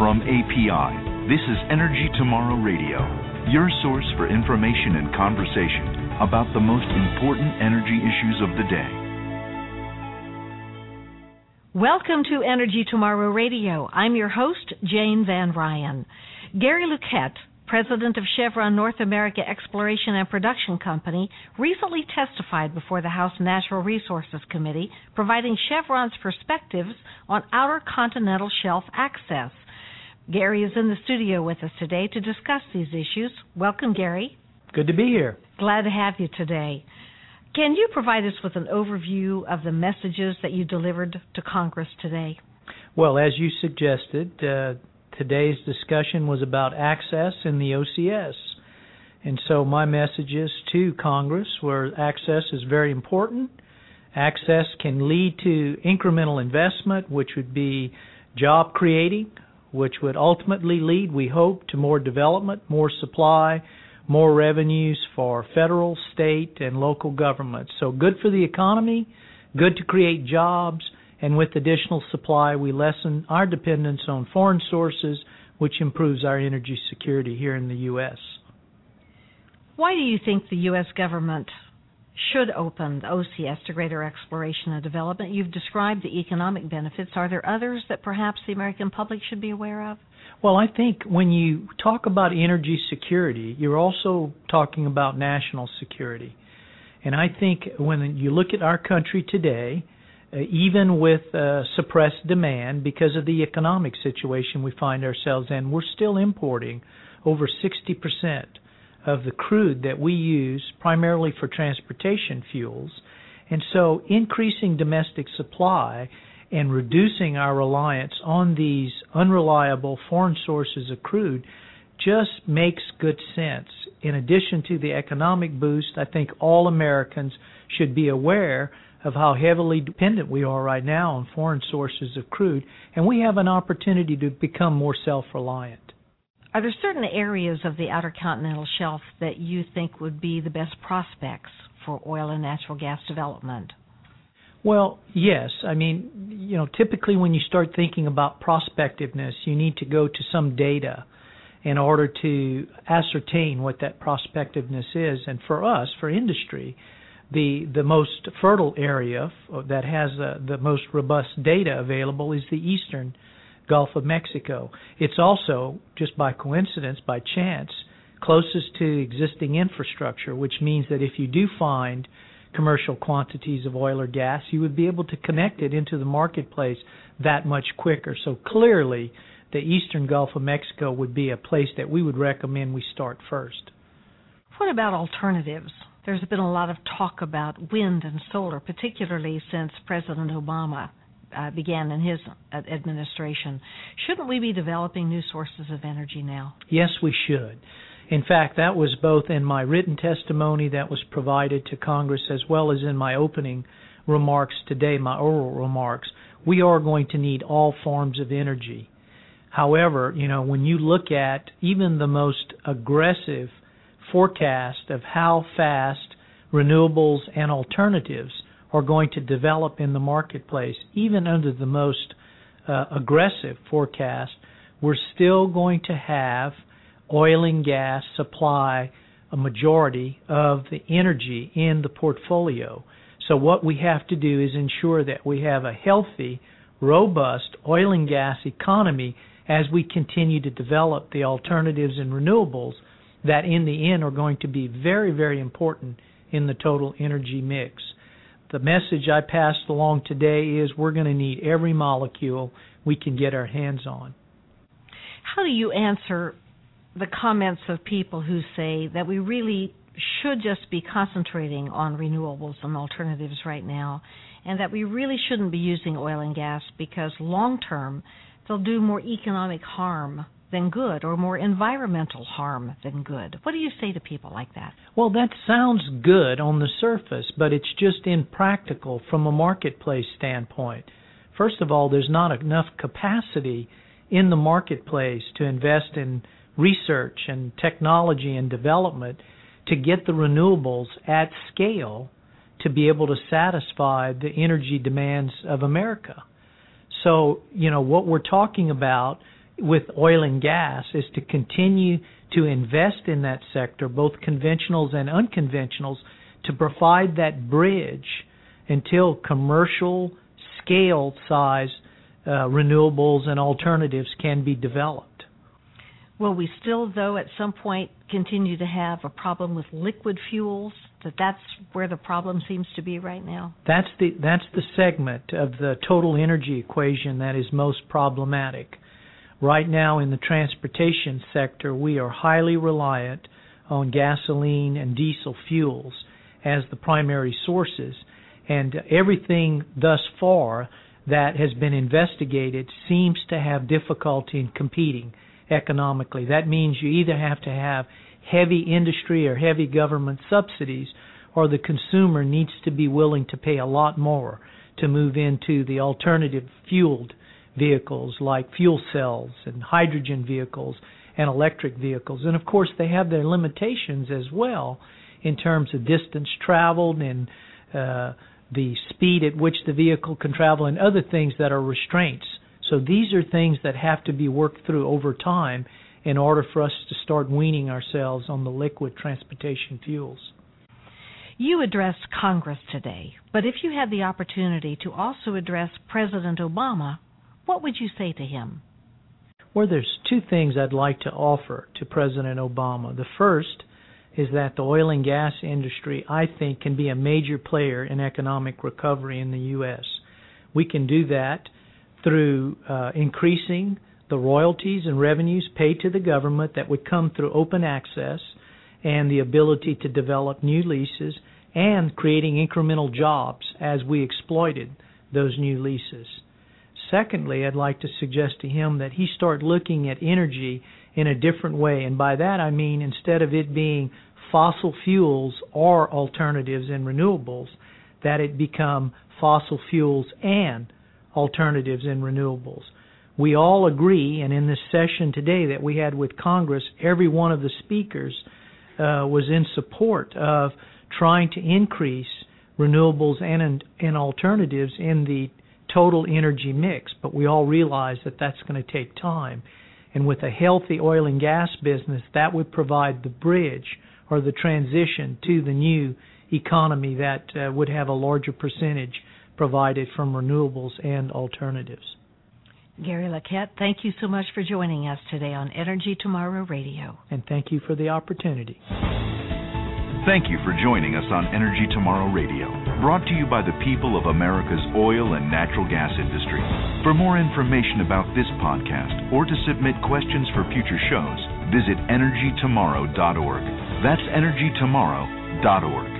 From API, this is Energy Tomorrow Radio, your source for information and conversation about the most important energy issues of the day. Welcome to Energy Tomorrow Radio. I'm your host, Jane Van Ryan. Gary Luquette, president of Chevron North America Exploration and Production Company, recently testified before the House Natural Resources Committee, providing Chevron's perspectives on outer continental shelf access. Gary is in the studio with us today to discuss these issues. Welcome, Gary. Good to be here. Glad to have you today. Can you provide us with an overview of the messages that you delivered to Congress today? Well, as you suggested, uh, today's discussion was about access in the OCS. And so my messages to Congress were access is very important. Access can lead to incremental investment, which would be job creating, which would ultimately lead, we hope, to more development, more supply, more revenues for federal, state, and local governments. So good for the economy, good to create jobs, and with additional supply, we lessen our dependence on foreign sources, which improves our energy security here in the U.S. Why do you think the U.S. government should open the OCS to greater exploration and development. You've described the economic benefits. Are there others that perhaps the American public should be aware of? Well, I think when you talk about energy security, you're also talking about national security. And I think when you look at our country today, uh, even with uh, suppressed demand because of the economic situation we find ourselves in, we're still importing over 60% of the crude that we use primarily for transportation fuels. And so increasing domestic supply and reducing our reliance on these unreliable foreign sources of crude just makes good sense. In addition to the economic boost, I think all Americans should be aware of how heavily dependent we are right now on foreign sources of crude, and we have an opportunity to become more self reliant. Are there certain areas of the outer continental shelf that you think would be the best prospects for oil and natural gas development? Well, yes. I mean, you know, typically when you start thinking about prospectiveness, you need to go to some data in order to ascertain what that prospectiveness is. And for us, for industry, the the most fertile area that has uh, the most robust data available is the eastern Gulf of Mexico. It's also, just by coincidence, by chance, closest to existing infrastructure, which means that if you do find commercial quantities of oil or gas, you would be able to connect it into the marketplace that much quicker. So clearly, the eastern Gulf of Mexico would be a place that we would recommend we start first. What about alternatives? There's been a lot of talk about wind and solar, particularly since President Obama uh, began in his administration. Shouldn't we be developing new sources of energy now? Yes, we should. In fact, that was both in my written testimony that was provided to Congress as well as in my opening remarks today, my oral remarks. We are going to need all forms of energy. However, you know, when you look at even the most aggressive forecast of how fast renewables and alternatives are going to develop in the marketplace, even under the most uh, aggressive forecast, we're still going to have oil and gas supply a majority of the energy in the portfolio. So what we have to do is ensure that we have a healthy, robust oil and gas economy as we continue to develop the alternatives and renewables that in the end are going to be very, very important in the total energy mix the message I passed along today is we're going to need every molecule we can get our hands on. How do you answer the comments of people who say that we really should just be concentrating on renewables and alternatives right now, and that we really shouldn't be using oil and gas because long term they'll do more economic harm than good or more environmental harm than good. What do you say to people like that? Well, that sounds good on the surface, but it's just impractical from a marketplace standpoint. First of all, there's not enough capacity in the marketplace to invest in research and technology and development to get the renewables at scale to be able to satisfy the energy demands of America. So, you know, what we're talking about with oil and gas is to continue to invest in that sector, both conventionals and unconventionals, to provide that bridge until commercial scale size uh, renewables and alternatives can be developed. Will we still, though, at some point continue to have a problem with liquid fuels? That that's where the problem seems to be right now. That's the that's the segment of the total energy equation that is most problematic. Right now in the transportation sector, we are highly reliant on gasoline and diesel fuels as the primary sources, and everything thus far that has been investigated seems to have difficulty in competing economically. That means you either have to have heavy industry or heavy government subsidies, or the consumer needs to be willing to pay a lot more to move into the alternative fueled vehicles like fuel cells and hydrogen vehicles and electric vehicles. And of course, they have their limitations as well in terms of distance traveled and uh, the speed at which the vehicle can travel and other things that are restraints so these are things that have to be worked through over time in order for us to start weaning ourselves on the liquid transportation fuels. You addressed Congress today, but if you had the opportunity to also address President Obama, what would you say to him? Well, there's two things I'd like to offer to President Obama. The first is that the oil and gas industry, I think, can be a major player in economic recovery in the U.S. We can do that through uh, increasing the royalties and revenues paid to the government that would come through open access and the ability to develop new leases and creating incremental jobs as we exploited those new leases. Secondly, I'd like to suggest to him that he start looking at energy in a different way, and by that I mean instead of it being fossil fuels or alternatives and renewables, that it become fossil fuels and alternatives and renewables. We all agree, and in this session today that we had with Congress, every one of the speakers uh, was in support of trying to increase renewables and, and alternatives in the total energy mix. But we all realize that that's going to take time. And with a healthy oil and gas business, that would provide the bridge or the transition to the new economy that uh, would have a larger percentage provided from renewables and alternatives. Gary Luquette, thank you so much for joining us today on Energy Tomorrow Radio. And thank you for the opportunity. Thank you for joining us on Energy Tomorrow Radio, brought to you by the people of America's oil and natural gas industry. For more information about this podcast or to submit questions for future shows, visit energytomorrow.org. That's energytomorrow.org.